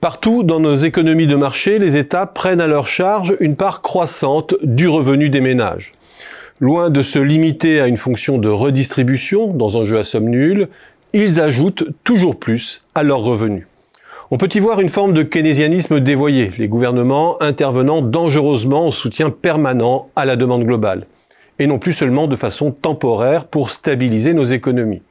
Partout dans nos économies de marché, les États prennent à leur charge une part croissante du revenu des ménages. Loin de se limiter à une fonction de redistribution dans un jeu à somme nulle, ils ajoutent toujours plus à leurs revenus. On peut y voir une forme de keynésianisme dévoyé, les gouvernements intervenant dangereusement au soutien permanent à la demande globale, et non plus seulement de façon temporaire pour stabiliser nos économies.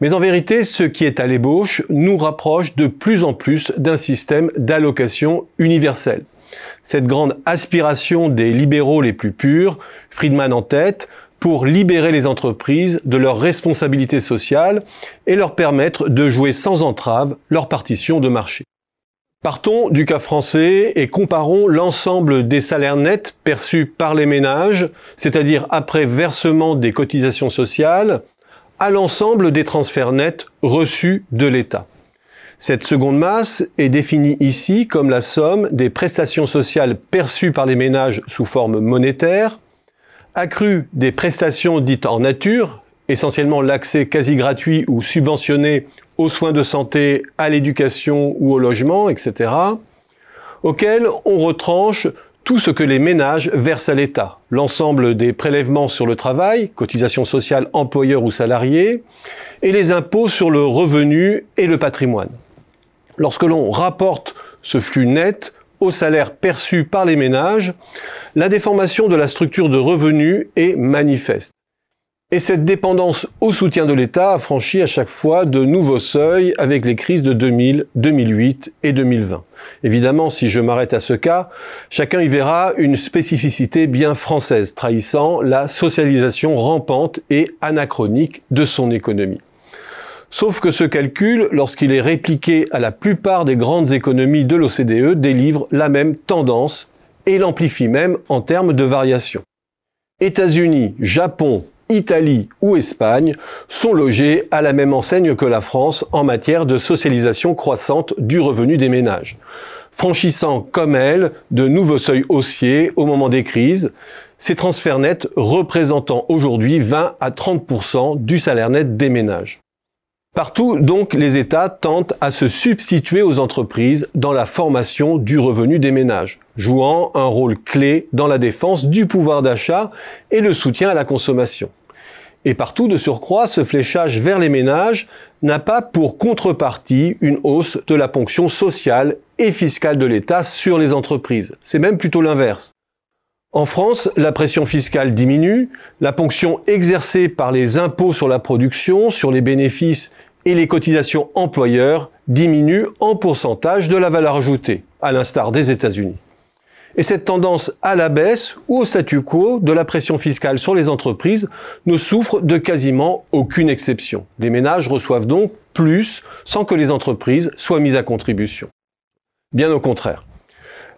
Mais en vérité, ce qui est à l'ébauche nous rapproche de plus en plus d'un système d'allocation universelle. Cette grande aspiration des libéraux les plus purs, Friedman en tête, pour libérer les entreprises de leurs responsabilités sociales et leur permettre de jouer sans entrave leur partition de marché. Partons du cas français et comparons l'ensemble des salaires nets perçus par les ménages, c'est-à-dire après versement des cotisations sociales, à l'ensemble des transferts nets reçus de l'État. Cette seconde masse est définie ici comme la somme des prestations sociales perçues par les ménages sous forme monétaire, accrue des prestations dites en nature, essentiellement l'accès quasi gratuit ou subventionné aux soins de santé, à l'éducation ou au logement, etc., auxquelles on retranche tout ce que les ménages versent à l'État, l'ensemble des prélèvements sur le travail, cotisations sociales employeurs ou salariés, et les impôts sur le revenu et le patrimoine. Lorsque l'on rapporte ce flux net au salaire perçu par les ménages, la déformation de la structure de revenus est manifeste. Et cette dépendance au soutien de l'État a franchi à chaque fois de nouveaux seuils avec les crises de 2000, 2008 et 2020. Évidemment, si je m'arrête à ce cas, chacun y verra une spécificité bien française, trahissant la socialisation rampante et anachronique de son économie. Sauf que ce calcul, lorsqu'il est répliqué à la plupart des grandes économies de l'OCDE, délivre la même tendance et l'amplifie même en termes de variation. États-Unis, Japon, Italie ou Espagne sont logés à la même enseigne que la France en matière de socialisation croissante du revenu des ménages, franchissant comme elle de nouveaux seuils haussiers au moment des crises, ces transferts nets représentant aujourd'hui 20 à 30% du salaire net des ménages. Partout, donc, les États tentent à se substituer aux entreprises dans la formation du revenu des ménages, jouant un rôle clé dans la défense du pouvoir d'achat et le soutien à la consommation. Et partout, de surcroît, ce fléchage vers les ménages n'a pas pour contrepartie une hausse de la ponction sociale et fiscale de l'État sur les entreprises. C'est même plutôt l'inverse. En France, la pression fiscale diminue, la ponction exercée par les impôts sur la production, sur les bénéfices et les cotisations employeurs diminue en pourcentage de la valeur ajoutée, à l'instar des États-Unis. Et cette tendance à la baisse ou au statu quo de la pression fiscale sur les entreprises ne souffre de quasiment aucune exception. Les ménages reçoivent donc plus sans que les entreprises soient mises à contribution. Bien au contraire.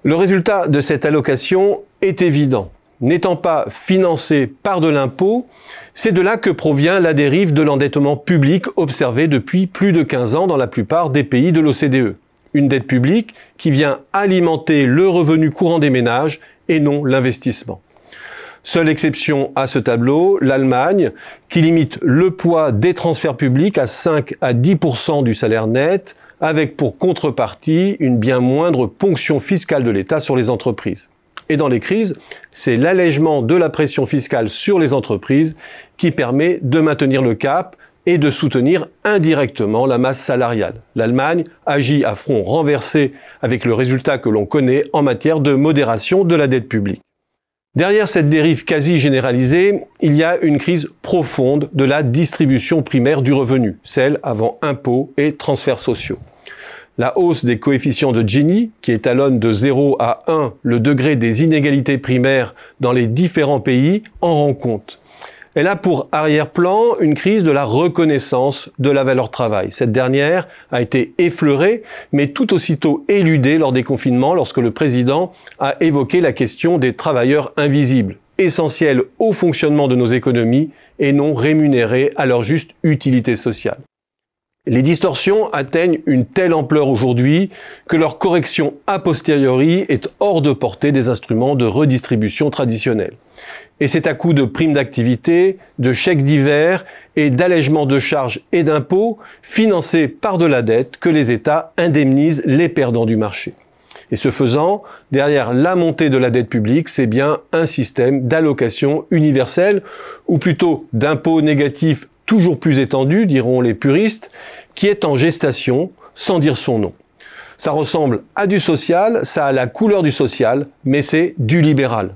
Le résultat de cette allocation est évident. N'étant pas financé par de l'impôt, c'est de là que provient la dérive de l'endettement public observée depuis plus de 15 ans dans la plupart des pays de l'OCDE une dette publique qui vient alimenter le revenu courant des ménages et non l'investissement. Seule exception à ce tableau, l'Allemagne, qui limite le poids des transferts publics à 5 à 10% du salaire net, avec pour contrepartie une bien moindre ponction fiscale de l'État sur les entreprises. Et dans les crises, c'est l'allègement de la pression fiscale sur les entreprises qui permet de maintenir le cap et de soutenir indirectement la masse salariale. L'Allemagne agit à front renversé avec le résultat que l'on connaît en matière de modération de la dette publique. Derrière cette dérive quasi généralisée, il y a une crise profonde de la distribution primaire du revenu, celle avant impôts et transferts sociaux. La hausse des coefficients de Gini, qui étalonne de 0 à 1 le degré des inégalités primaires dans les différents pays, en rend compte. Elle a pour arrière-plan une crise de la reconnaissance de la valeur travail. Cette dernière a été effleurée, mais tout aussitôt éludée lors des confinements lorsque le président a évoqué la question des travailleurs invisibles, essentiels au fonctionnement de nos économies et non rémunérés à leur juste utilité sociale. Les distorsions atteignent une telle ampleur aujourd'hui que leur correction a posteriori est hors de portée des instruments de redistribution traditionnels. Et c'est à coup de primes d'activité, de chèques divers et d'allègements de charges et d'impôts financés par de la dette que les États indemnisent les perdants du marché. Et ce faisant, derrière la montée de la dette publique, c'est bien un système d'allocation universelle, ou plutôt d'impôts négatifs toujours plus étendu, diront les puristes, qui est en gestation, sans dire son nom. Ça ressemble à du social, ça a la couleur du social, mais c'est du libéral.